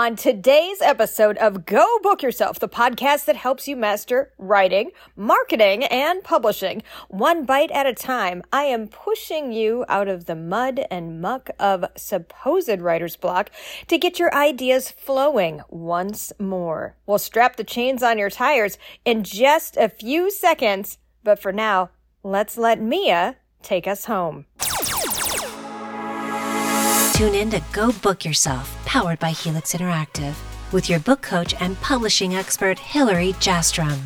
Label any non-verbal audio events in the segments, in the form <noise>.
On today's episode of Go Book Yourself, the podcast that helps you master writing, marketing, and publishing, one bite at a time, I am pushing you out of the mud and muck of supposed writer's block to get your ideas flowing once more. We'll strap the chains on your tires in just a few seconds, but for now, let's let Mia take us home. Tune in to Go Book Yourself, powered by Helix Interactive, with your book coach and publishing expert, Hillary Jastram.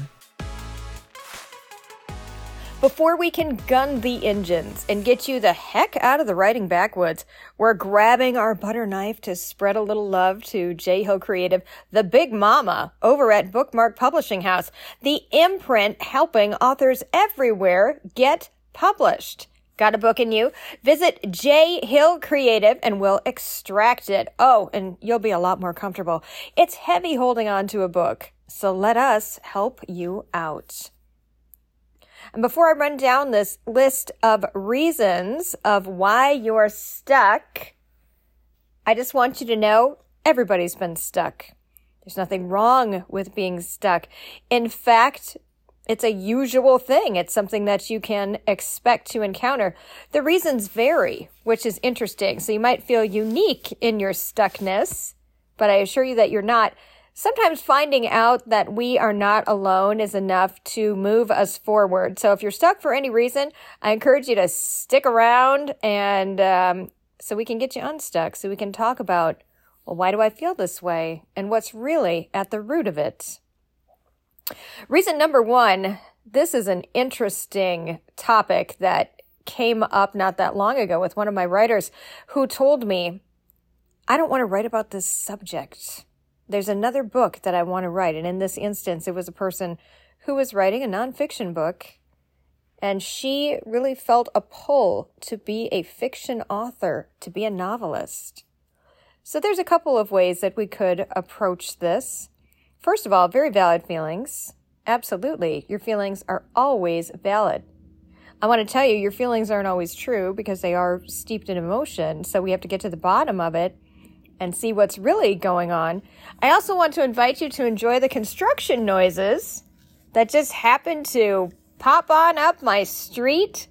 Before we can gun the engines and get you the heck out of the writing backwoods, we're grabbing our butter knife to spread a little love to J Creative, the big mama over at Bookmark Publishing House, the imprint helping authors everywhere get published. Got a book in you? Visit J Hill Creative and we'll extract it. Oh, and you'll be a lot more comfortable. It's heavy holding on to a book, so let us help you out. And before I run down this list of reasons of why you're stuck, I just want you to know everybody's been stuck. There's nothing wrong with being stuck. In fact, it's a usual thing. It's something that you can expect to encounter. The reasons vary, which is interesting. So you might feel unique in your stuckness, but I assure you that you're not. Sometimes finding out that we are not alone is enough to move us forward. So if you're stuck for any reason, I encourage you to stick around and um, so we can get you unstuck, so we can talk about, well, why do I feel this way and what's really at the root of it. Reason number one this is an interesting topic that came up not that long ago with one of my writers who told me, I don't want to write about this subject. There's another book that I want to write. And in this instance, it was a person who was writing a nonfiction book. And she really felt a pull to be a fiction author, to be a novelist. So there's a couple of ways that we could approach this. First of all, very valid feelings. Absolutely. Your feelings are always valid. I want to tell you, your feelings aren't always true because they are steeped in emotion. So we have to get to the bottom of it and see what's really going on. I also want to invite you to enjoy the construction noises that just happened to pop on up my street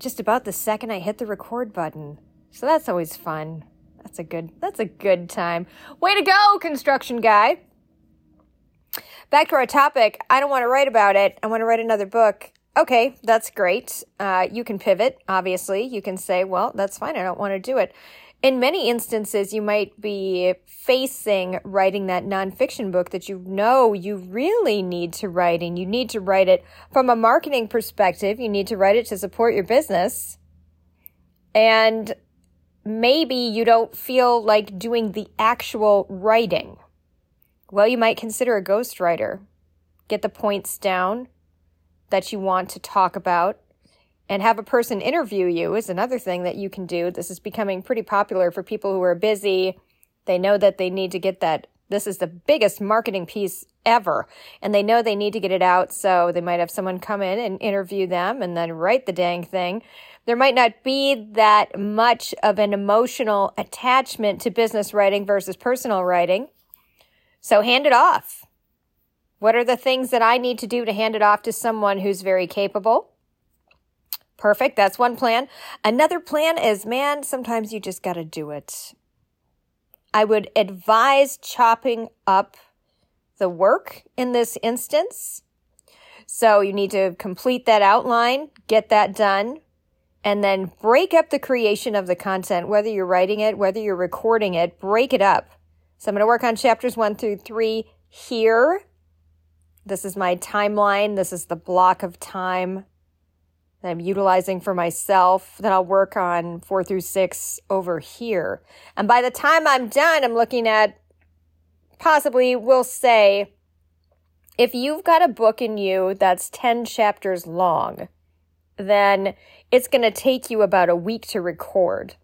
just about the second I hit the record button. So that's always fun. That's a good that's a good time. Way to go, construction guy back to our topic. I don't want to write about it. I want to write another book. Okay, that's great. Uh, you can pivot, obviously. You can say, well, that's fine. I don't want to do it. In many instances, you might be facing writing that nonfiction book that you know you really need to write, and you need to write it from a marketing perspective. You need to write it to support your business. And maybe you don't feel like doing the actual writing. Well, you might consider a ghostwriter. Get the points down that you want to talk about and have a person interview you is another thing that you can do. This is becoming pretty popular for people who are busy. They know that they need to get that. This is the biggest marketing piece ever. And they know they need to get it out. So they might have someone come in and interview them and then write the dang thing. There might not be that much of an emotional attachment to business writing versus personal writing. So hand it off. What are the things that I need to do to hand it off to someone who's very capable? Perfect. That's one plan. Another plan is, man, sometimes you just got to do it. I would advise chopping up the work in this instance. So you need to complete that outline, get that done, and then break up the creation of the content, whether you're writing it, whether you're recording it, break it up. So I'm going to work on chapters one through three here. This is my timeline. This is the block of time that I'm utilizing for myself. Then I'll work on four through six over here. And by the time I'm done, I'm looking at possibly, we'll say, if you've got a book in you that's 10 chapters long, then it's going to take you about a week to record.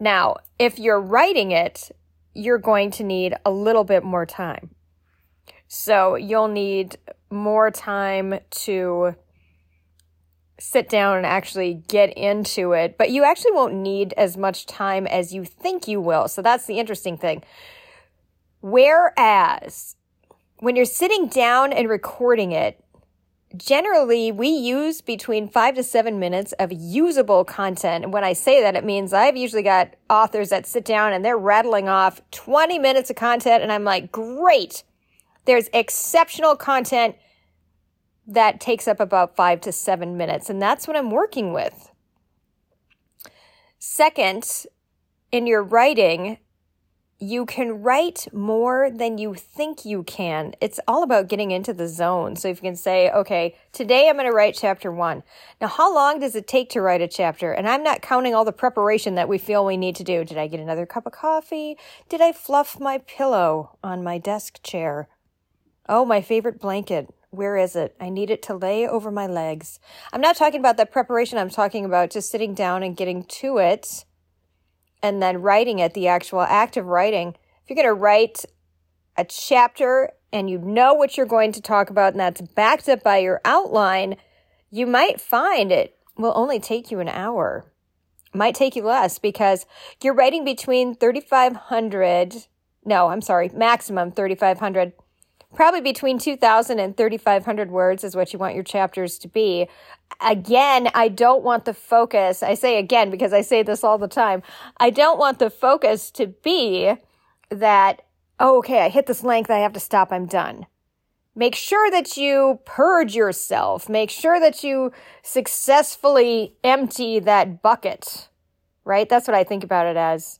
Now, if you're writing it, you're going to need a little bit more time. So you'll need more time to sit down and actually get into it, but you actually won't need as much time as you think you will. So that's the interesting thing. Whereas when you're sitting down and recording it, generally we use between five to seven minutes of usable content. And when I say that, it means I've usually got authors that sit down and they're rattling off 20 minutes of content. And I'm like, great. There's exceptional content that takes up about five to seven minutes. And that's what I'm working with. Second, in your writing, you can write more than you think you can. It's all about getting into the zone. So if you can say, okay, today I'm going to write chapter one. Now, how long does it take to write a chapter? And I'm not counting all the preparation that we feel we need to do. Did I get another cup of coffee? Did I fluff my pillow on my desk chair? Oh, my favorite blanket. Where is it? I need it to lay over my legs. I'm not talking about that preparation. I'm talking about just sitting down and getting to it and then writing it, the actual act of writing. If you're going to write a chapter and you know what you're going to talk about and that's backed up by your outline, you might find it will only take you an hour. might take you less because you're writing between 3,500, no, I'm sorry, maximum 3,500 probably between 2,000 and 3,500 words is what you want your chapters to be. Again, I don't want the focus, I say again because I say this all the time, I don't want the focus to be that, oh, okay, I hit this length, I have to stop, I'm done. Make sure that you purge yourself. Make sure that you successfully empty that bucket, right? That's what I think about it as.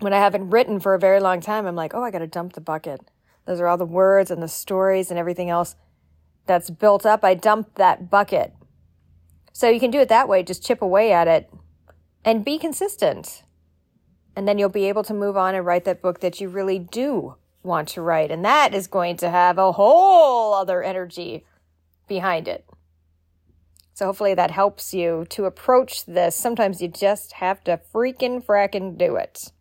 When I haven't written for a very long time, I'm like, oh, I got to dump the bucket. Those are all the words and the stories and everything else that's built up. I dump that bucket. So you can do it that way, just chip away at it and be consistent. And then you'll be able to move on and write that book that you really do want to write. And that is going to have a whole other energy behind it. So hopefully that helps you to approach this. Sometimes you just have to freaking fracking do it.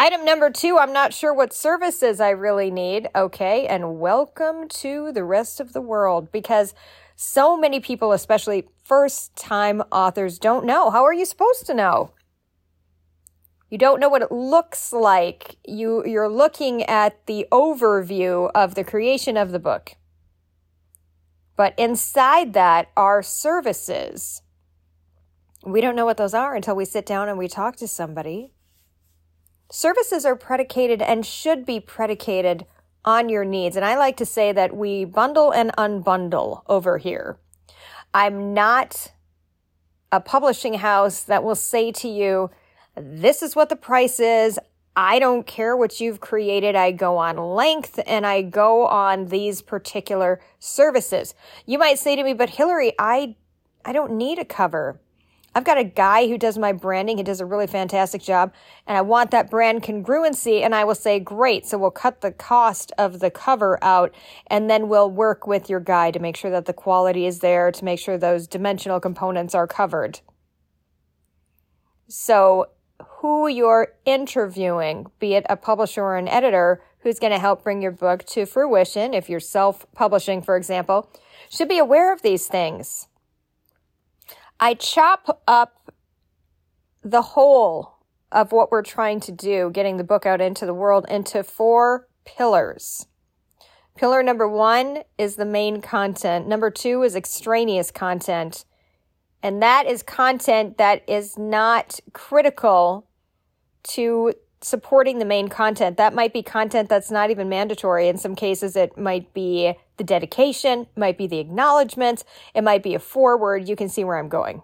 Item number two, I'm not sure what services I really need. Okay. And welcome to the rest of the world because so many people, especially first time authors, don't know. How are you supposed to know? You don't know what it looks like. You, you're looking at the overview of the creation of the book. But inside that are services. We don't know what those are until we sit down and we talk to somebody services are predicated and should be predicated on your needs. And I like to say that we bundle and unbundle over here. I'm not a publishing house that will say to you, this is what the price is. I don't care what you've created. I go on length and I go on these particular services. You might say to me, but Hillary, I, I don't need a cover. I've got a guy who does my branding. He does a really fantastic job and I want that brand congruency. And I will say, great. So we'll cut the cost of the cover out and then we'll work with your guy to make sure that the quality is there, to make sure those dimensional components are covered. So who you're interviewing, be it a publisher or an editor who's going to help bring your book to fruition, if you're self publishing, for example, should be aware of these things. I chop up the whole of what we're trying to do, getting the book out into the world, into four pillars. Pillar number one is the main content. Number two is extraneous content. And that is content that is not critical to supporting the main content. That might be content that's not even mandatory. In some cases, it might be the dedication, might be the acknowledgement, it might be a foreword. You can see where I'm going.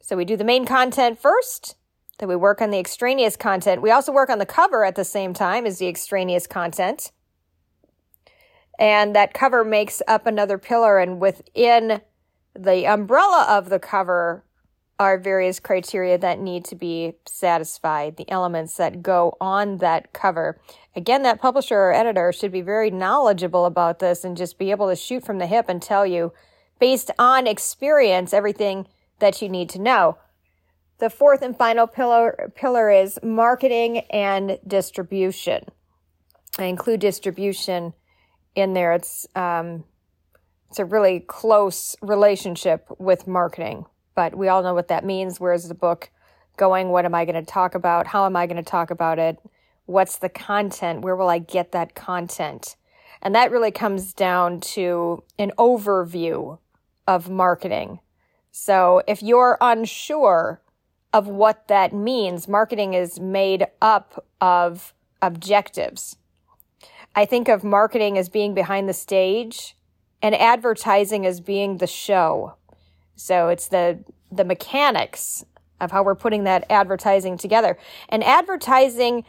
So we do the main content first, then we work on the extraneous content. We also work on the cover at the same time as the extraneous content. And that cover makes up another pillar, and within the umbrella of the cover are various criteria that need to be satisfied, the elements that go on that cover. Again, that publisher or editor should be very knowledgeable about this and just be able to shoot from the hip and tell you, based on experience, everything that you need to know. The fourth and final pillar, pillar is marketing and distribution. I include distribution in there. It's, um, it's a really close relationship with marketing but we all know what that means. Where's the book going? What am I going to talk about? How am I going to talk about it? What's the content? Where will I get that content? And that really comes down to an overview of marketing. So if you're unsure of what that means, marketing is made up of objectives. I think of marketing as being behind the stage and advertising as being the show. So it's the, the mechanics of how we're putting that advertising together. And advertising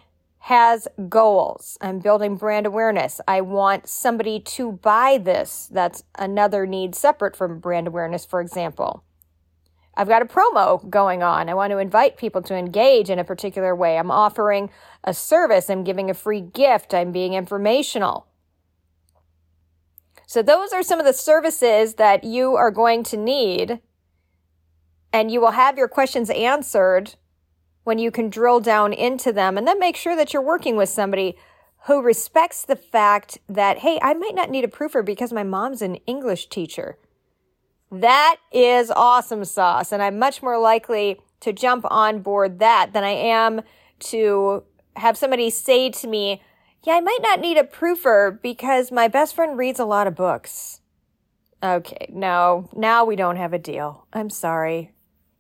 has goals. I'm building brand awareness. I want somebody to buy this. That's another need separate from brand awareness, for example. I've got a promo going on. I want to invite people to engage in a particular way. I'm offering a service. I'm giving a free gift. I'm being informational. So those are some of the services that you are going to need. And you will have your questions answered when you can drill down into them and then make sure that you're working with somebody who respects the fact that, hey, I might not need a proofer because my mom's an English teacher. That is awesome sauce. And I'm much more likely to jump on board that than I am to have somebody say to me, yeah, I might not need a proofer because my best friend reads a lot of books. Okay, no, now we don't have a deal. I'm sorry.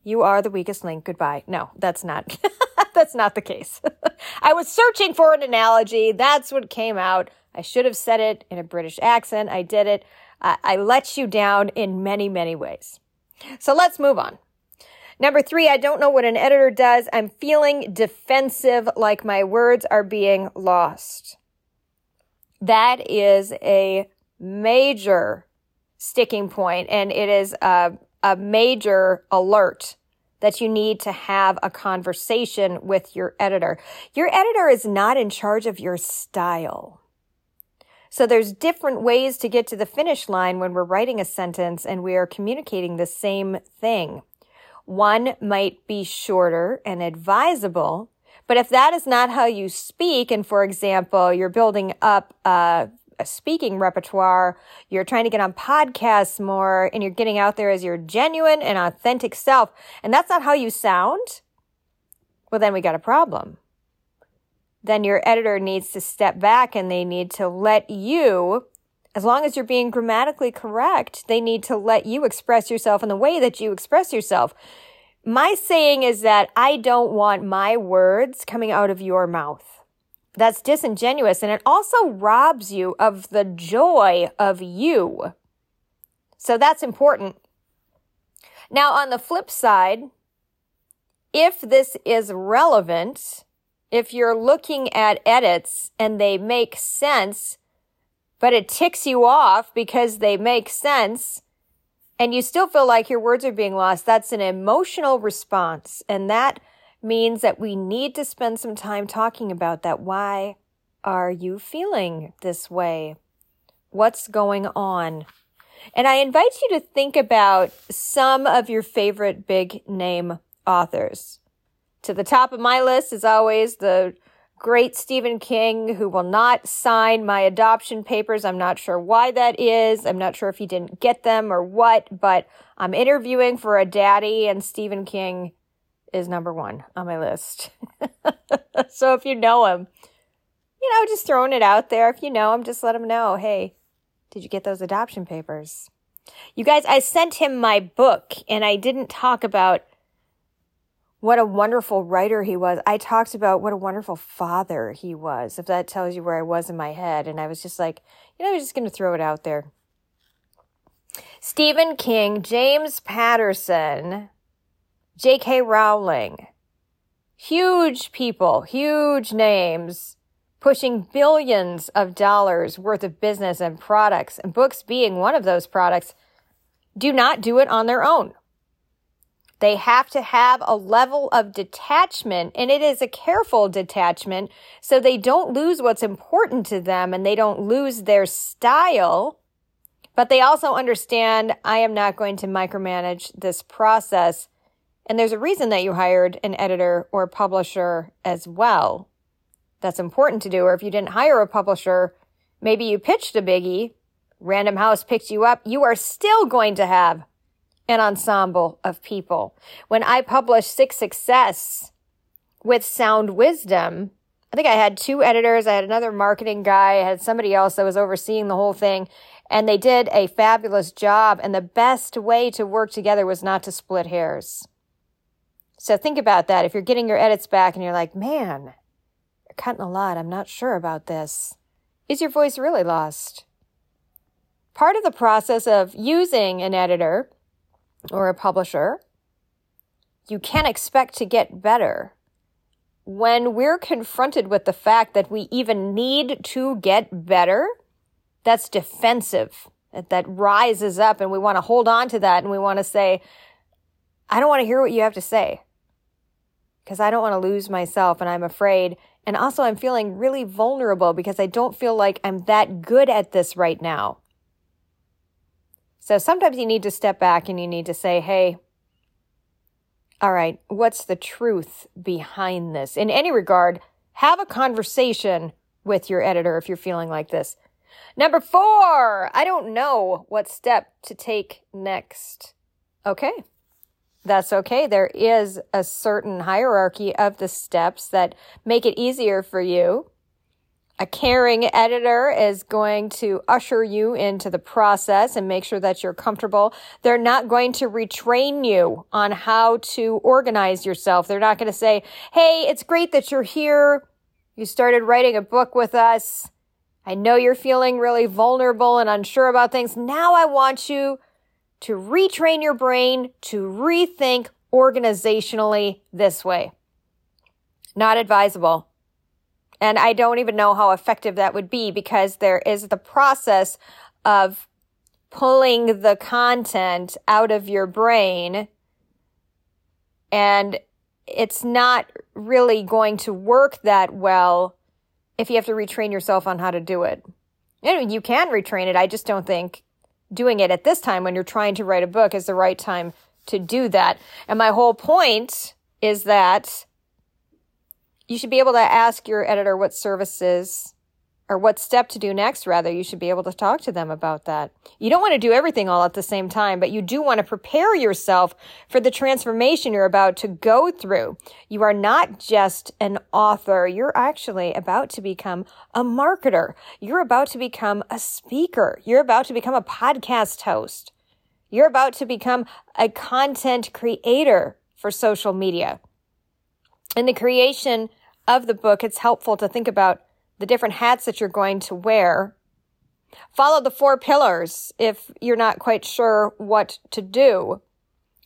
You are the weakest link. Goodbye. No, that's not, <laughs> that's not the case. <laughs> I was searching for an analogy. That's what came out. I should have said it in a British accent. I did it. I, I let you down in many, many ways. So let's move on. Number three, I don't know what an editor does. I'm feeling defensive, like my words are being lost. That is a major sticking point, and it is a, a major alert that you need to have a conversation with your editor. Your editor is not in charge of your style. So there's different ways to get to the finish line when we're writing a sentence and we are communicating the same thing. One might be shorter and advisable, but if that is not how you speak, and for example, you're building up a, a speaking repertoire, you're trying to get on podcasts more, and you're getting out there as your genuine and authentic self, and that's not how you sound, well, then we got a problem. Then your editor needs to step back and they need to let you as long as you're being grammatically correct, they need to let you express yourself in the way that you express yourself. My saying is that I don't want my words coming out of your mouth. That's disingenuous and it also robs you of the joy of you. So that's important. Now, on the flip side, if this is relevant, if you're looking at edits and they make sense, but it ticks you off because they make sense and you still feel like your words are being lost, that's an emotional response. And that means that we need to spend some time talking about that. Why are you feeling this way? What's going on? And I invite you to think about some of your favorite big name authors. To the top of my list is always the great Stephen King, who will not sign my adoption papers. I'm not sure why that is. I'm not sure if he didn't get them or what, but I'm interviewing for a daddy, and Stephen King is number one on my list. <laughs> so if you know him, you know, just throwing it out there. If you know him, just let him know hey, did you get those adoption papers? You guys, I sent him my book, and I didn't talk about what a wonderful writer he was. I talked about what a wonderful father he was, if that tells you where I was in my head. And I was just like, you know, I'm just going to throw it out there. Stephen King, James Patterson, J.K. Rowling, huge people, huge names, pushing billions of dollars worth of business and products, and books being one of those products, do not do it on their own. They have to have a level of detachment and it is a careful detachment so they don't lose what's important to them and they don't lose their style. But they also understand I am not going to micromanage this process. And there's a reason that you hired an editor or a publisher as well. That's important to do. Or if you didn't hire a publisher, maybe you pitched a biggie, Random House picked you up, you are still going to have an ensemble of people. When I published Sick Success with Sound Wisdom, I think I had two editors. I had another marketing guy. I had somebody else that was overseeing the whole thing. And they did a fabulous job. And the best way to work together was not to split hairs. So think about that. If you're getting your edits back and you're like, man, you're cutting a lot. I'm not sure about this. Is your voice really lost? Part of the process of using an editor or a publisher, you can expect to get better. When we're confronted with the fact that we even need to get better, that's defensive. That rises up and we want to hold on to that and we want to say, I don't want to hear what you have to say because I don't want to lose myself and I'm afraid. And also, I'm feeling really vulnerable because I don't feel like I'm that good at this right now. So sometimes you need to step back and you need to say, hey, all right, what's the truth behind this? In any regard, have a conversation with your editor if you're feeling like this. Number four, I don't know what step to take next. Okay. That's okay. There is a certain hierarchy of the steps that make it easier for you. A caring editor is going to usher you into the process and make sure that you're comfortable. They're not going to retrain you on how to organize yourself. They're not going to say, Hey, it's great that you're here. You started writing a book with us. I know you're feeling really vulnerable and unsure about things. Now I want you to retrain your brain to rethink organizationally this way. Not advisable. And I don't even know how effective that would be because there is the process of pulling the content out of your brain and it's not really going to work that well if you have to retrain yourself on how to do it. You can retrain it. I just don't think doing it at this time when you're trying to write a book is the right time to do that. And my whole point is that you should be able to ask your editor what services or what step to do next, rather. You should be able to talk to them about that. You don't want to do everything all at the same time, but you do want to prepare yourself for the transformation you're about to go through. You are not just an author. You're actually about to become a marketer. You're about to become a speaker. You're about to become a podcast host. You're about to become a content creator for social media. In the creation of the book, it's helpful to think about the different hats that you're going to wear. Follow the four pillars if you're not quite sure what to do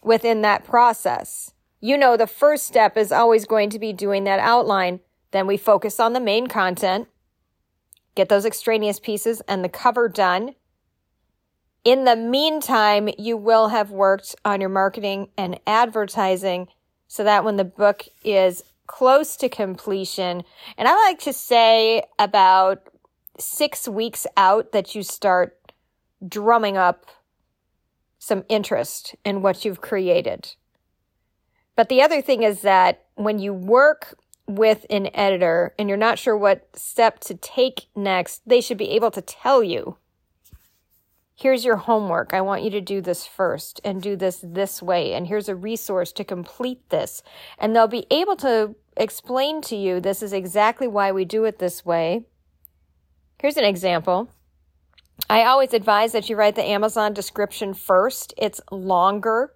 within that process. You know, the first step is always going to be doing that outline. Then we focus on the main content, get those extraneous pieces and the cover done. In the meantime, you will have worked on your marketing and advertising so that when the book is close to completion. And I like to say about six weeks out that you start drumming up some interest in what you've created. But the other thing is that when you work with an editor and you're not sure what step to take next, they should be able to tell you here's your homework. I want you to do this first and do this this way. And here's a resource to complete this. And they'll be able to explain to you this is exactly why we do it this way. Here's an example. I always advise that you write the Amazon description first. It's longer.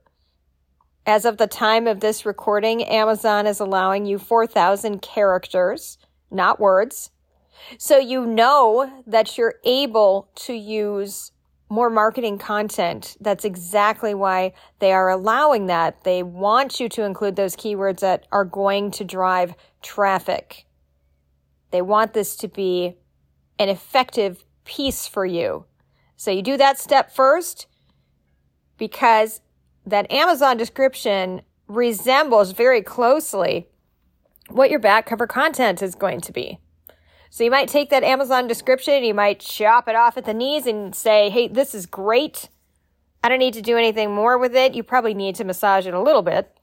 As of the time of this recording, Amazon is allowing you 4,000 characters, not words. So you know that you're able to use more marketing content. That's exactly why they are allowing that. They want you to include those keywords that are going to drive traffic. They want this to be an effective piece for you. So you do that step first because that Amazon description resembles very closely what your back cover content is going to be. So you might take that Amazon description, you might chop it off at the knees and say, hey, this is great. I don't need to do anything more with it. You probably need to massage it a little bit.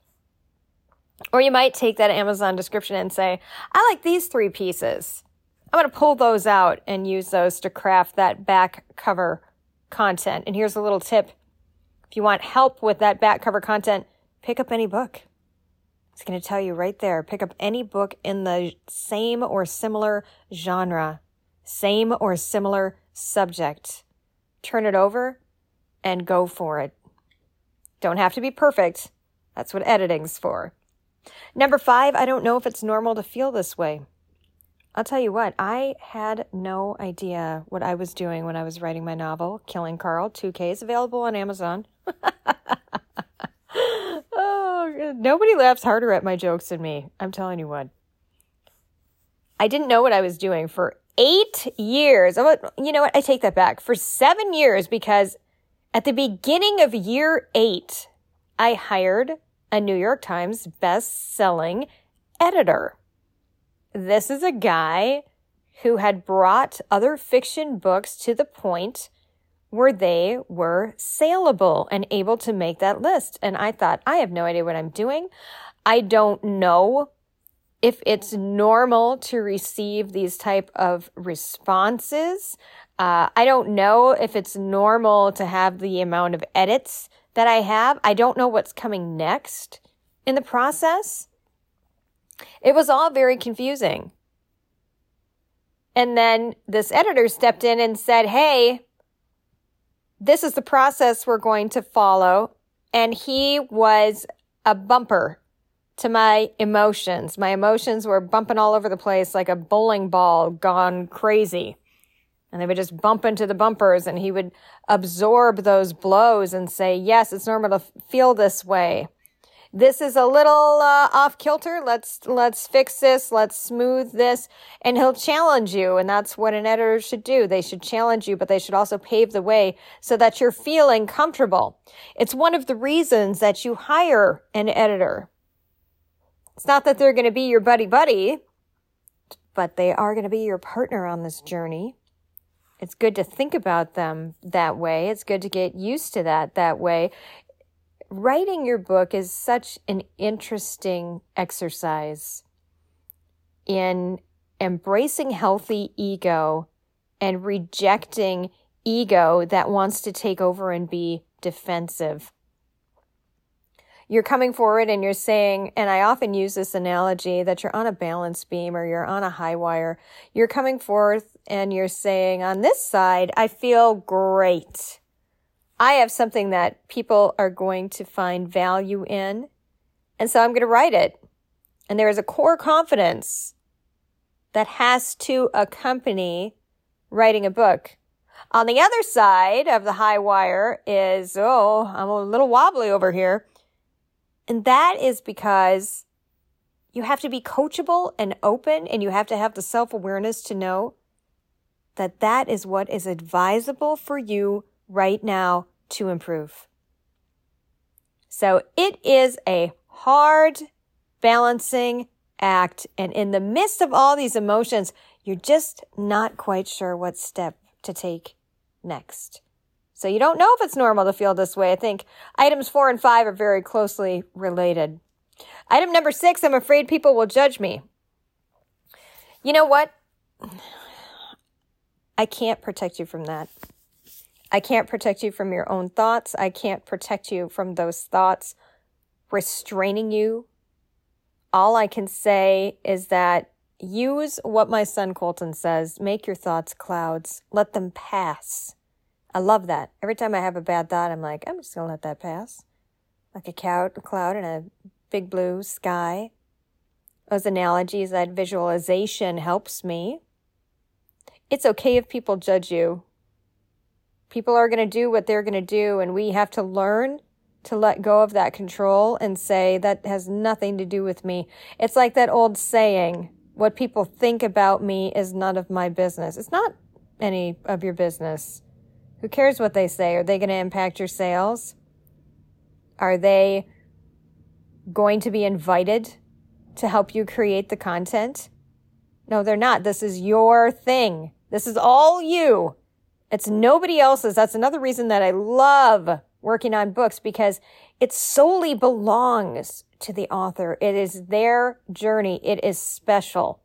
Or you might take that Amazon description and say, I like these three pieces. I'm going to pull those out and use those to craft that back cover content. And here's a little tip. If you want help with that back cover content, pick up any book. It's going to tell you right there. Pick up any book in the same or similar genre, same or similar subject. Turn it over and go for it. Don't have to be perfect. That's what editing's for. Number five, I don't know if it's normal to feel this way. I'll tell you what, I had no idea what I was doing when I was writing my novel, Killing Carl, 2K is available on Amazon. <laughs> oh, nobody laughs harder at my jokes than me. I'm telling you what. I didn't know what I was doing for eight years. You know what? I take that back. For seven years, because at the beginning of year eight, I hired a New York Times best-selling editor. This is a guy who had brought other fiction books to the point where they were saleable and able to make that list. And I thought, I have no idea what I'm doing. I don't know if it's normal to receive these type of responses. Uh, I don't know if it's normal to have the amount of edits that I have. I don't know what's coming next in the process. It was all very confusing. And then this editor stepped in and said, Hey, this is the process we're going to follow. And he was a bumper to my emotions. My emotions were bumping all over the place like a bowling ball gone crazy and they would just bump into the bumpers and he would absorb those blows and say, yes, it's normal to feel this way. This is a little uh, off kilter. Let's let's fix this. Let's smooth this, and he'll challenge you. And that's what an editor should do. They should challenge you, but they should also pave the way so that you're feeling comfortable. It's one of the reasons that you hire an editor. It's not that they're going to be your buddy buddy, but they are going to be your partner on this journey it's good to think about them that way. It's good to get used to that that way. Writing your book is such an interesting exercise in embracing healthy ego and rejecting ego that wants to take over and be defensive you're coming forward and you're saying, and I often use this analogy that you're on a balance beam or you're on a high wire. You're coming forth and you're saying, on this side, I feel great. I have something that people are going to find value in. And so I'm going to write it. And there is a core confidence that has to accompany writing a book. On the other side of the high wire is, oh, I'm a little wobbly over here. And that is because you have to be coachable and open and you have to have the self awareness to know that that is what is advisable for you right now to improve. So it is a hard balancing act. And in the midst of all these emotions, you're just not quite sure what step to take next. So you don't know if it's normal to feel this way. I think items four and five are very closely related. Item number six, I'm afraid people will judge me. You know what? <sighs> I can't protect you from that. I can't protect you from your own thoughts. I can't protect you from those thoughts restraining you. All I can say is that use what my son Colton says make your thoughts clouds, let them pass. I love that. Every time I have a bad thought, I'm like, I'm just going to let that pass. Like a cloud, in a big blue sky. Those analogies, that visualization helps me. It's okay if people judge you. People are going to do what they're going to do, and we have to learn to let go of that control and say, that has nothing to do with me. It's like that old saying, what people think about me is none of my business. It's not any of your business. Who cares what they say? Are they going to impact your sales? Are they going to be invited to help you create the content? No, they're not. This is your thing. This is all you. It's nobody else's. That's another reason that I love working on books because it solely belongs to the author. It is their journey. It is special.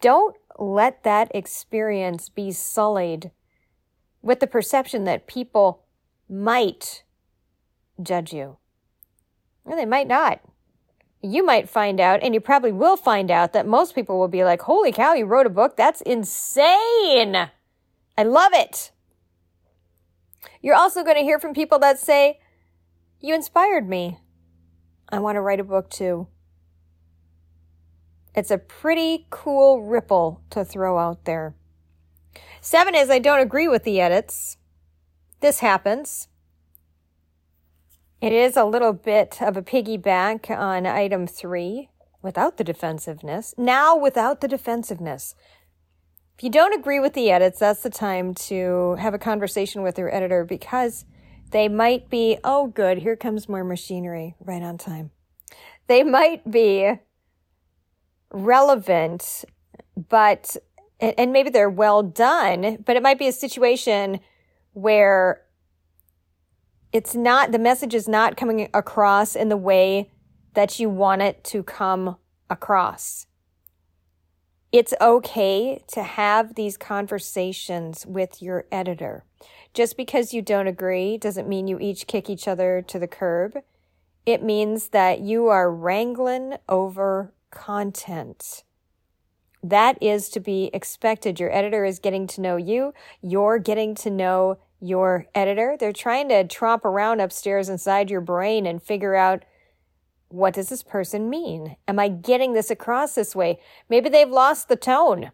Don't let that experience be sullied with the perception that people might judge you. Well, they might not. you might find out, and you probably will find out, that most people will be like, Holy cow, you wrote a book? That's insane. I love it. You're also going to hear from people that say, You inspired me. I want to write a book too. It's a pretty cool ripple to throw out there. Seven is I don't agree with the edits. This happens. It is a little bit of a piggyback on item three without the defensiveness. Now without the defensiveness. If you don't agree with the edits, that's the time to have a conversation with your editor because they might be, oh, good, here comes more machinery right on time. They might be relevant, but, and maybe they're well done, but it might be a situation where it's not, the message is not coming across in the way that you want it to come across. It's okay to have these conversations with your editor. Just because you don't agree doesn't mean you each kick each other to the curb. It means that you are wrangling over content. That is to be expected. Your editor is getting to know you. You're getting to know your editor. They're trying to tromp around upstairs inside your brain and figure out what does this person mean? Am I getting this across this way? Maybe they've lost the tone.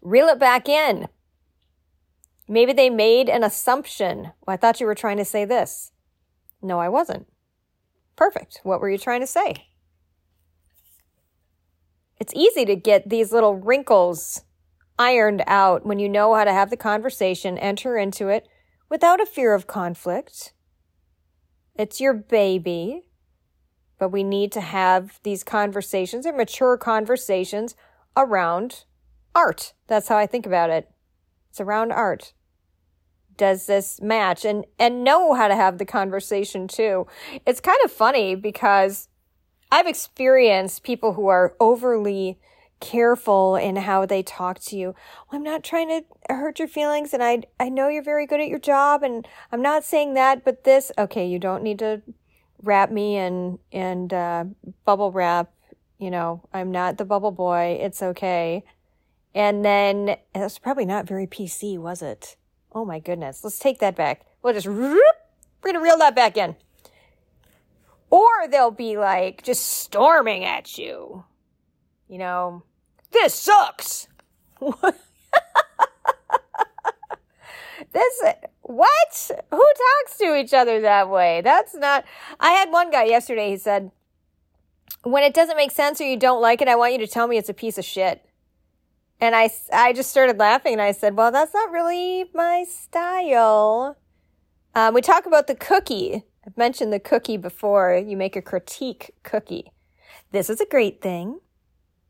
Reel it back in. Maybe they made an assumption. Well, I thought you were trying to say this. No, I wasn't. Perfect. What were you trying to say? It's easy to get these little wrinkles ironed out when you know how to have the conversation, enter into it without a fear of conflict. It's your baby. But we need to have these conversations and mature conversations around art. That's how I think about it. It's around art. Does this match? And, and know how to have the conversation too. It's kind of funny because I've experienced people who are overly careful in how they talk to you. Well, I'm not trying to hurt your feelings and I I know you're very good at your job and I'm not saying that, but this okay, you don't need to wrap me in and uh, bubble wrap. You know, I'm not the bubble boy. It's okay. And then that's probably not very PC, was it? Oh my goodness. Let's take that back. We'll just we're gonna reel that back in. Or they'll be like just storming at you. You know, this sucks. <laughs> this what? Who talks to each other that way? That's not. I had one guy yesterday. He said, "When it doesn't make sense or you don't like it, I want you to tell me it's a piece of shit." And I, I just started laughing and I said, "Well, that's not really my style." Um, we talk about the cookie. I've mentioned the cookie before. You make a critique cookie. This is a great thing.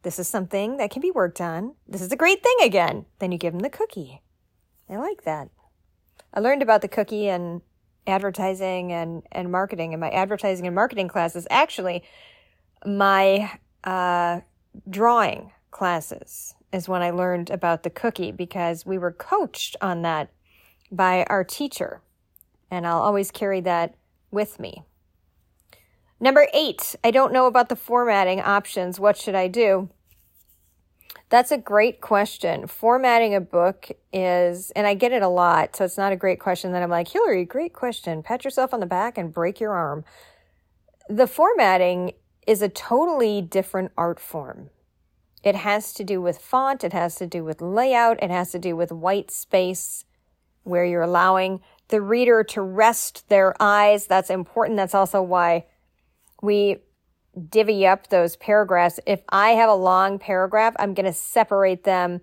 This is something that can be worked on. This is a great thing again. Then you give them the cookie. I like that. I learned about the cookie and advertising and, and marketing in my advertising and marketing classes. Actually, my uh, drawing classes is when I learned about the cookie because we were coached on that by our teacher. And I'll always carry that with me. Number eight, I don't know about the formatting options. What should I do? That's a great question. Formatting a book is, and I get it a lot, so it's not a great question that I'm like, Hillary, great question. Pat yourself on the back and break your arm. The formatting is a totally different art form. It has to do with font, it has to do with layout, it has to do with white space where you're allowing the reader to rest their eyes. That's important. That's also why we divvy up those paragraphs. If I have a long paragraph, I'm going to separate them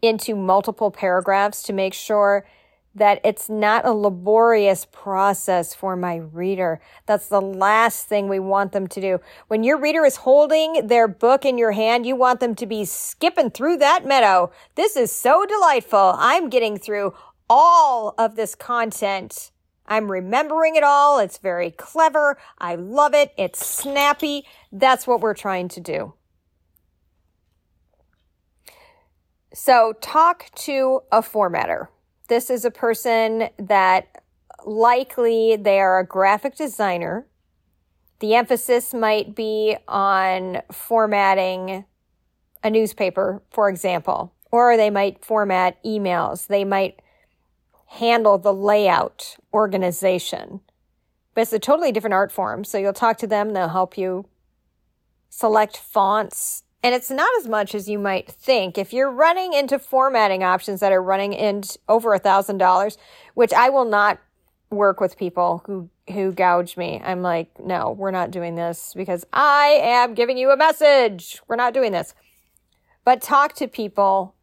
into multiple paragraphs to make sure that it's not a laborious process for my reader. That's the last thing we want them to do. When your reader is holding their book in your hand, you want them to be skipping through that meadow. This is so delightful. I'm getting through all of this content I'm remembering it all. It's very clever. I love it. It's snappy. That's what we're trying to do. So, talk to a formatter. This is a person that likely they are a graphic designer. The emphasis might be on formatting a newspaper, for example, or they might format emails. They might handle the layout organization. But it's a totally different art form. So you'll talk to them, they'll help you select fonts. And it's not as much as you might think. If you're running into formatting options that are running in over a thousand dollars, which I will not work with people who who gouge me. I'm like, no, we're not doing this because I am giving you a message. We're not doing this. But talk to people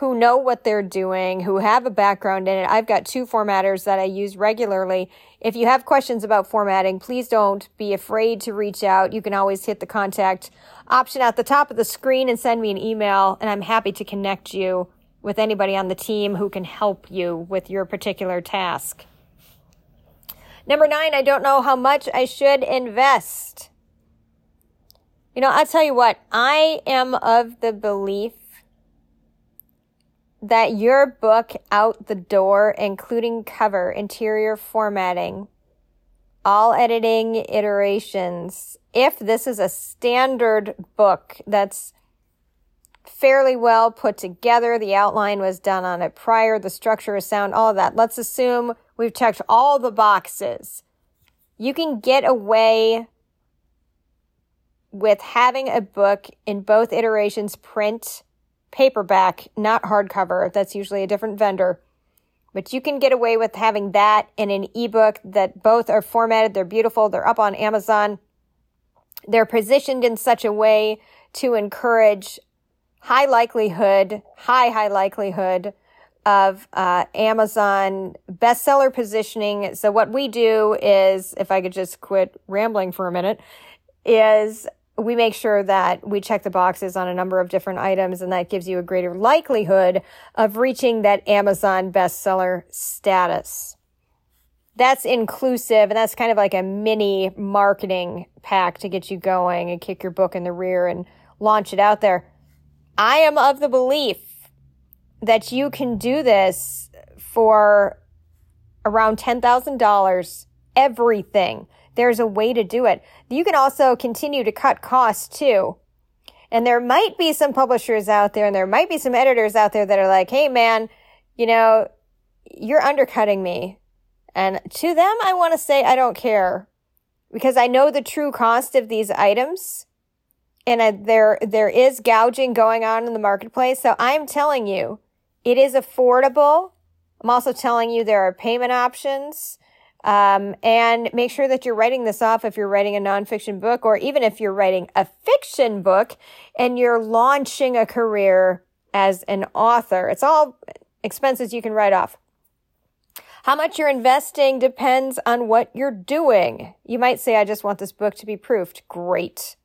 who know what they're doing, who have a background in it. I've got two formatters that I use regularly. If you have questions about formatting, please don't be afraid to reach out. You can always hit the contact option at the top of the screen and send me an email, and I'm happy to connect you with anybody on the team who can help you with your particular task. Number nine, I don't know how much I should invest. You know, I'll tell you what, I am of the belief that your book out the door, including cover, interior formatting, all editing iterations, if this is a standard book that's fairly well put together, the outline was done on it prior, the structure is sound, all of that. Let's assume we've checked all the boxes. You can get away with having a book in both iterations print paperback, not hardcover. That's usually a different vendor. But you can get away with having that in an ebook that both are formatted, they're beautiful, they're up on Amazon. They're positioned in such a way to encourage high likelihood, high, high likelihood of uh, Amazon bestseller positioning. So what we do is, if I could just quit rambling for a minute, is we make sure that we check the boxes on a number of different items and that gives you a greater likelihood of reaching that Amazon bestseller status. That's inclusive and that's kind of like a mini marketing pack to get you going and kick your book in the rear and launch it out there. I am of the belief that you can do this for around $10,000 everything there's a way to do it. You can also continue to cut costs too. And there might be some publishers out there and there might be some editors out there that are like, Hey man, you know, you're undercutting me. And to them, I want to say, I don't care because I know the true cost of these items and there, there is gouging going on in the marketplace. So I'm telling you, it is affordable. I'm also telling you there are payment options. Um, and make sure that you're writing this off if you're writing a nonfiction book, or even if you're writing a fiction book and you're launching a career as an author. It's all expenses you can write off. How much you're investing depends on what you're doing. You might say, I just want this book to be proofed. Great.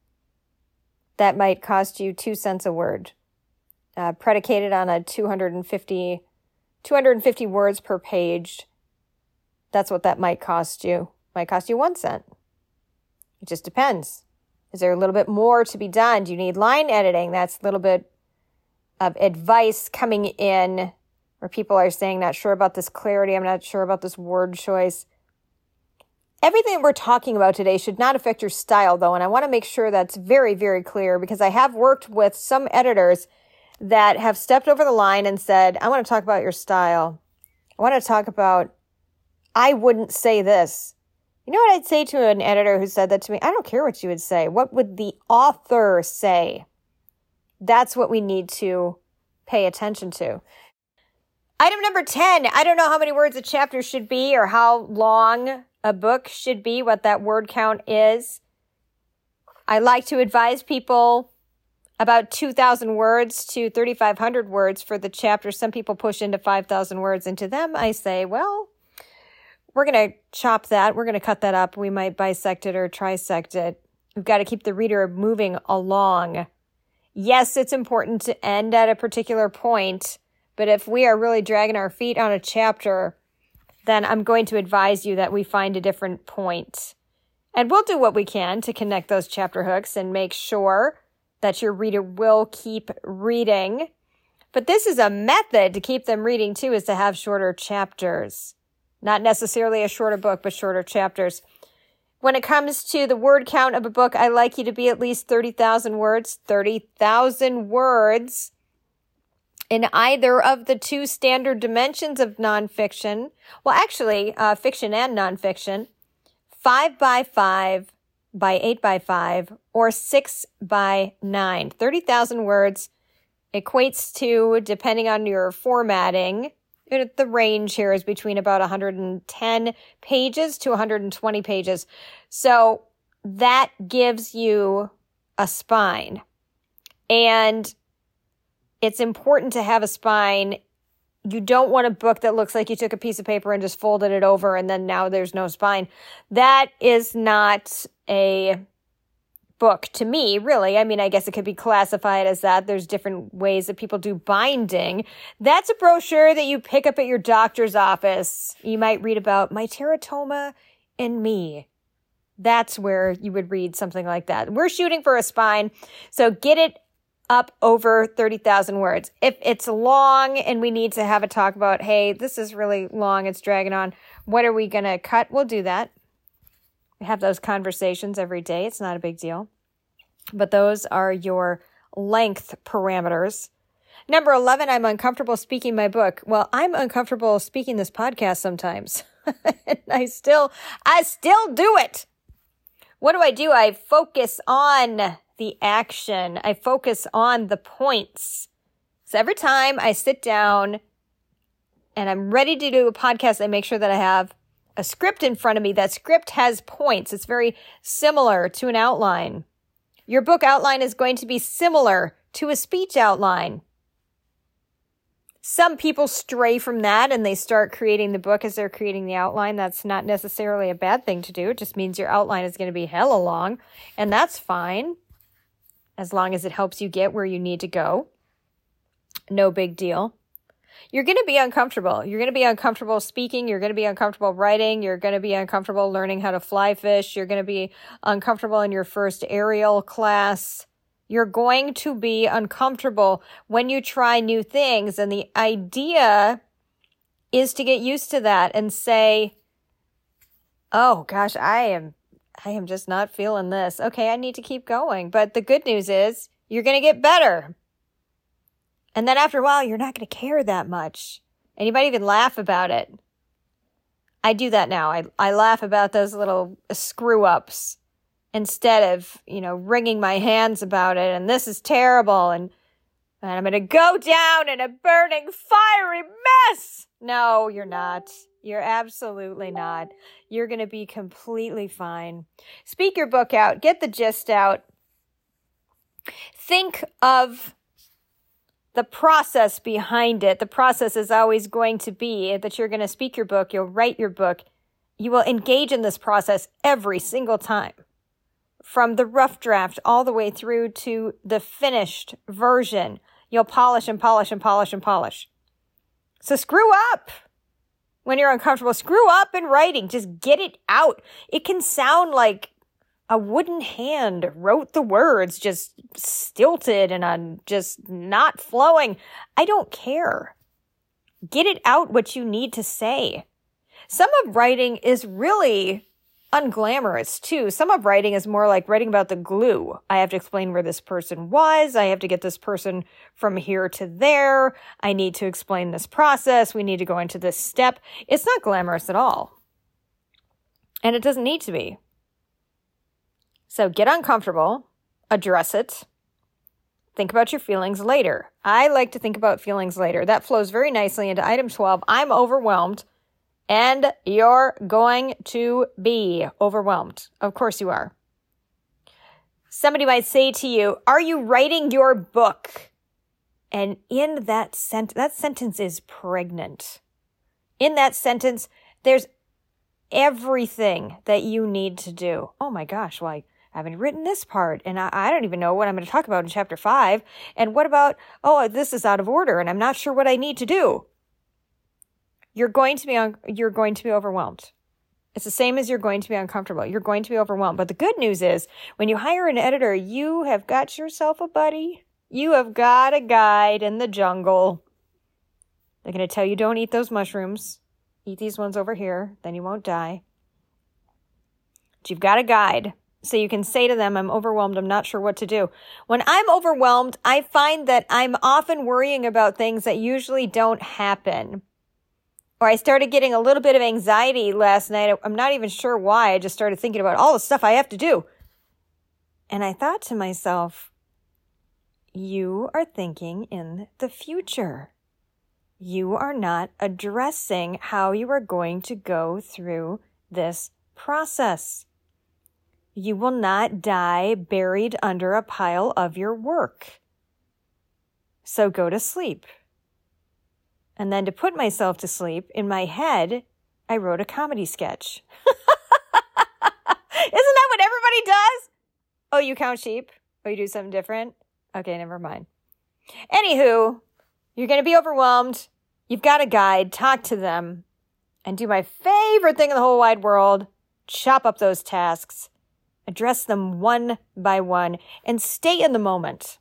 That might cost you two cents a word, uh, predicated on a 250, 250 words per page that's what that might cost you. Might cost you one cent. It just depends. Is there a little bit more to be done? Do you need line editing? That's a little bit of advice coming in where people are saying, not sure about this clarity. I'm not sure about this word choice. Everything we're talking about today should not affect your style, though. And I want to make sure that's very, very clear because I have worked with some editors that have stepped over the line and said, I want to talk about your style. I want to talk about I wouldn't say this. You know what I'd say to an editor who said that to me? I don't care what you would say. What would the author say? That's what we need to pay attention to. Item number 10. I don't know how many words a chapter should be or how long a book should be, what that word count is. I like to advise people about 2,000 words to 3,500 words for the chapter. Some people push into 5,000 words. And to them, I say, well, we're going to chop that. We're going to cut that up. We might bisect it or trisect it. We've got to keep the reader moving along. Yes, it's important to end at a particular point, but if we are really dragging our feet on a chapter, then I'm going to advise you that we find a different point. And we'll do what we can to connect those chapter hooks and make sure that your reader will keep reading. But this is a method to keep them reading too, is to have shorter chapters. Not necessarily a shorter book, but shorter chapters. When it comes to the word count of a book, I like you to be at least 30,000 words. 30,000 words in either of the two standard dimensions of nonfiction. Well, actually, uh, fiction and nonfiction. Five by five by eight by five or six by nine. 30,000 words equates to, depending on your formatting, the range here is between about 110 pages to 120 pages. So that gives you a spine. And it's important to have a spine. You don't want a book that looks like you took a piece of paper and just folded it over and then now there's no spine. That is not a book to me, really. I mean, I guess it could be classified as that. There's different ways that people do binding. That's a brochure that you pick up at your doctor's office. You might read about my teratoma and me. That's where you would read something like that. We're shooting for a spine. So get it up over 30,000 words. If it's long and we need to have a talk about, hey, this is really long, it's dragging on, what are we going to cut? We'll do that have those conversations every day. It's not a big deal. But those are your length parameters. Number 11, I'm uncomfortable speaking my book. Well, I'm uncomfortable speaking this podcast sometimes. <laughs> And I still, I still do it. What do I do? I focus on the action. I focus on the points. So every time I sit down and I'm ready to do a podcast, I make sure that I have a script in front of me. That script has points. It's very similar to an outline. Your book outline is going to be similar to a speech outline. Some people stray from that and they start creating the book as they're creating the outline. That's not necessarily a bad thing to do. It just means your outline is going to be hella long, and that's fine as long as it helps you get where you need to go. No big deal you're going to be uncomfortable. You're going to be uncomfortable speaking. You're going to be uncomfortable writing. You're going to be uncomfortable learning how to fly fish. You're going to be uncomfortable in your first aerial class. You're going to be uncomfortable when you try new things. And the idea is to get used to that and say, Oh gosh, I am, I am just not feeling this. Okay. I need to keep going. But the good news is you're going to get better. And then after a while, you're not going to care that much. And you might even laugh about it. I do that now. I, I laugh about those little screw ups instead of, you know, wringing my hands about it. And this is terrible. And, and I'm going to go down in a burning, fiery mess. No, you're not. You're absolutely not. You're going to be completely fine. Speak your book out. Get the gist out. Think of the process behind it. The process is always going to be that you're going to speak your book, you'll write your book, you will engage in this process every single time. From the rough draft all the way through to the finished version, you'll polish and polish and polish and polish. So screw up when you're uncomfortable. Screw up in writing. Just get it out. It can sound like a wooden hand wrote the words just stilted and on just not flowing. I don't care. Get it out what you need to say. Some of writing is really unglamorous too. Some of writing is more like writing about the glue. I have to explain where this person was. I have to get this person from here to there. I need to explain this process. We need to go into this step. It's not glamorous at all. And it doesn't need to be. So get uncomfortable, address it, think about your feelings later. I like to think about feelings later. That flows very nicely into item 12. I'm overwhelmed, and you're going to be overwhelmed. Of course you are. Somebody might say to you, Are you writing your book? And in that sent that sentence is pregnant. In that sentence, there's everything that you need to do. Oh my gosh, why? I haven't written this part and I, I, don't even know what I'm going to talk about in chapter five. And what about, oh, this is out of order and I'm not sure what I need to do. You're going to be, un- you're going to be overwhelmed. It's the same as you're going to be uncomfortable. You're going to be overwhelmed. But the good news is when you hire an editor, you have got yourself a buddy. You have got a guide in the jungle. They're going to tell you don't eat those mushrooms. Eat these ones over here, then you won't die. But you've got a guide. So you can say to them, I'm overwhelmed. I'm not sure what to do. When I'm overwhelmed, I find that I'm often worrying about things that usually don't happen. Or I started getting a little bit of anxiety last night. I'm not even sure why. I just started thinking about all the stuff I have to do. And I thought to myself, you are thinking in the future. You are not addressing how you are going to go through this process. You will not die buried under a pile of your work. So go to sleep. And then to put myself to sleep, in my head, I wrote a comedy sketch. <laughs> Isn't that what everybody does? Oh, you count sheep? Oh, you do something different? Okay, never mind. Anywho, you're going to be overwhelmed. You've got a guide. Talk to them and do my favorite thing in the whole wide world chop up those tasks, address them one by one, and stay in the moment.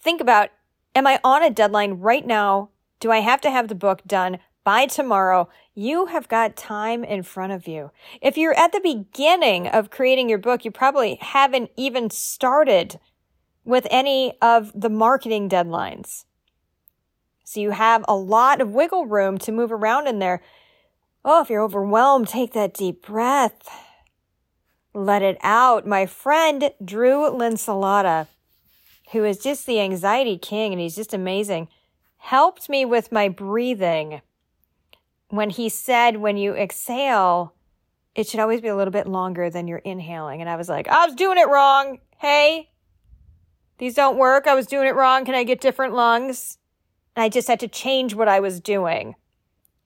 Think about Am I on a deadline right now? Do I have to have the book done by tomorrow? You have got time in front of you. If you're at the beginning of creating your book, you probably haven't even started with any of the marketing deadlines. So you have a lot of wiggle room to move around in there. Oh, if you're overwhelmed, take that deep breath. Let it out. My friend Drew Linsalata who is just the anxiety king and he's just amazing, helped me with my breathing when he said, when you exhale, it should always be a little bit longer than you're inhaling. And I was like, I was doing it wrong. Hey, these don't work. I was doing it wrong. Can I get different lungs? And I just had to change what I was doing.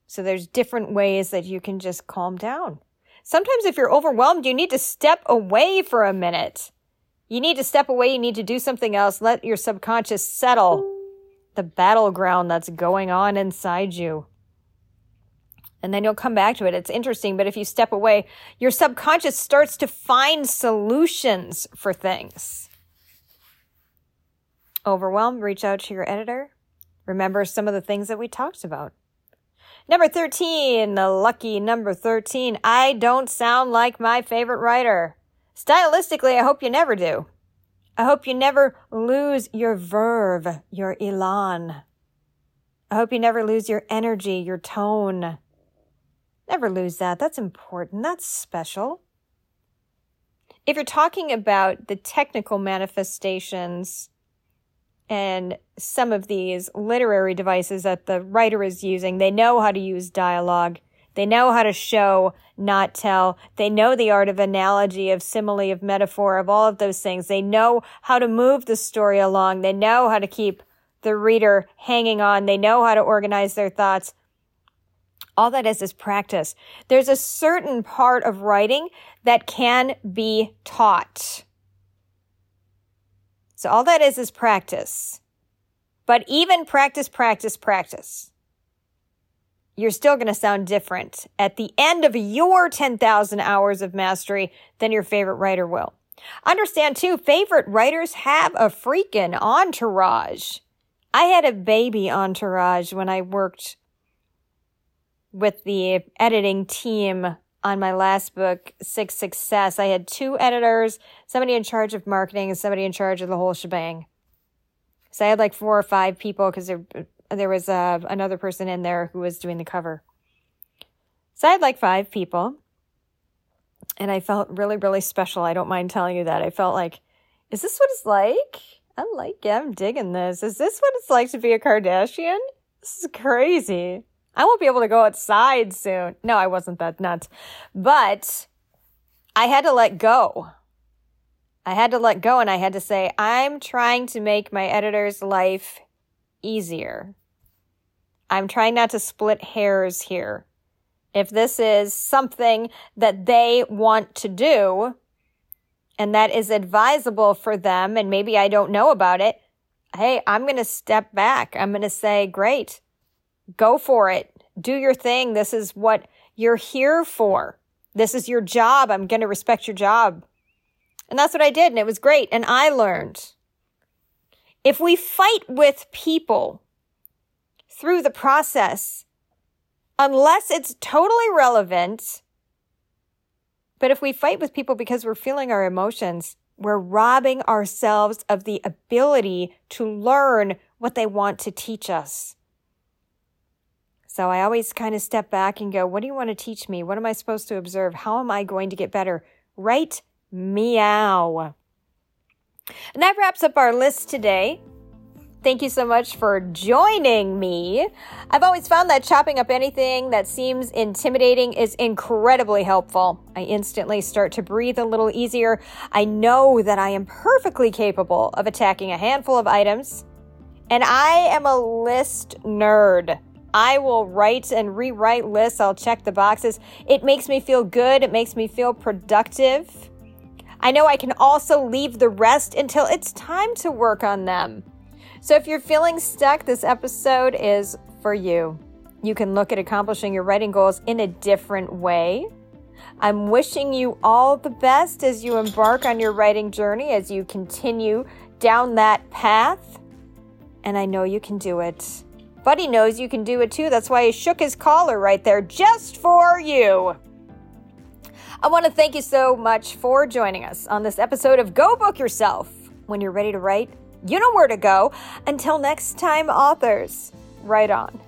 So there's different ways that you can just calm down. Sometimes if you're overwhelmed, you need to step away for a minute you need to step away. You need to do something else. Let your subconscious settle the battleground that's going on inside you. And then you'll come back to it. It's interesting, but if you step away, your subconscious starts to find solutions for things. Overwhelmed, reach out to your editor. Remember some of the things that we talked about. Number 13, the lucky number 13. I don't sound like my favorite writer. Stylistically, I hope you never do. I hope you never lose your verve, your elan. I hope you never lose your energy, your tone. Never lose that. That's important. That's special. If you're talking about the technical manifestations and some of these literary devices that the writer is using, they know how to use dialogue. They know how to show, not tell. They know the art of analogy, of simile, of metaphor, of all of those things. They know how to move the story along. They know how to keep the reader hanging on. They know how to organize their thoughts. All that is is practice. There's a certain part of writing that can be taught. So all that is is practice. But even practice, practice, practice you're still going to sound different at the end of your 10,000 hours of mastery than your favorite writer will. Understand too, favorite writers have a freaking entourage. I had a baby entourage when I worked with the editing team on my last book, Sick Success. I had two editors, somebody in charge of marketing and somebody in charge of the whole shebang. So I had like four or five people because they're there was uh, another person in there who was doing the cover. So I had like five people. And I felt really, really special. I don't mind telling you that. I felt like, is this what it's like? I like it. I'm digging this. Is this what it's like to be a Kardashian? This is crazy. I won't be able to go outside soon. No, I wasn't that nuts. But I had to let go. I had to let go and I had to say, I'm trying to make my editor's life easier. I'm trying not to split hairs here. If this is something that they want to do and that is advisable for them, and maybe I don't know about it, hey, I'm going to step back. I'm going to say, great, go for it. Do your thing. This is what you're here for. This is your job. I'm going to respect your job. And that's what I did. And it was great. And I learned. If we fight with people through the process, unless it's totally relevant, But if we fight with people because we're feeling our emotions, we're robbing ourselves of the ability to learn what they want to teach us. So I always kind of step back and go, what do you want to teach me? What am I supposed to observe? How am I going to get better? Right? Meow. And that wraps up our list today. Thank you so much for joining me. I've always found that chopping up anything that seems intimidating is incredibly helpful. I instantly start to breathe a little easier. I know that I am perfectly capable of attacking a handful of items. And I am a list nerd. I will write and rewrite lists. I'll check the boxes. It makes me feel good. It makes me feel productive. I know I can also leave the rest until it's time to work on them. So if you're feeling stuck, this episode is for you. You can look at accomplishing your writing goals in a different way. I'm wishing you all the best as you embark on your writing journey, as you continue down that path. And I know you can do it. Buddy knows you can do it too. That's why he shook his collar right there just for you. I want to thank you so much for joining us on this episode of Go Book Yourself. When you're ready to write, you know where to go. Until next time, authors, write on.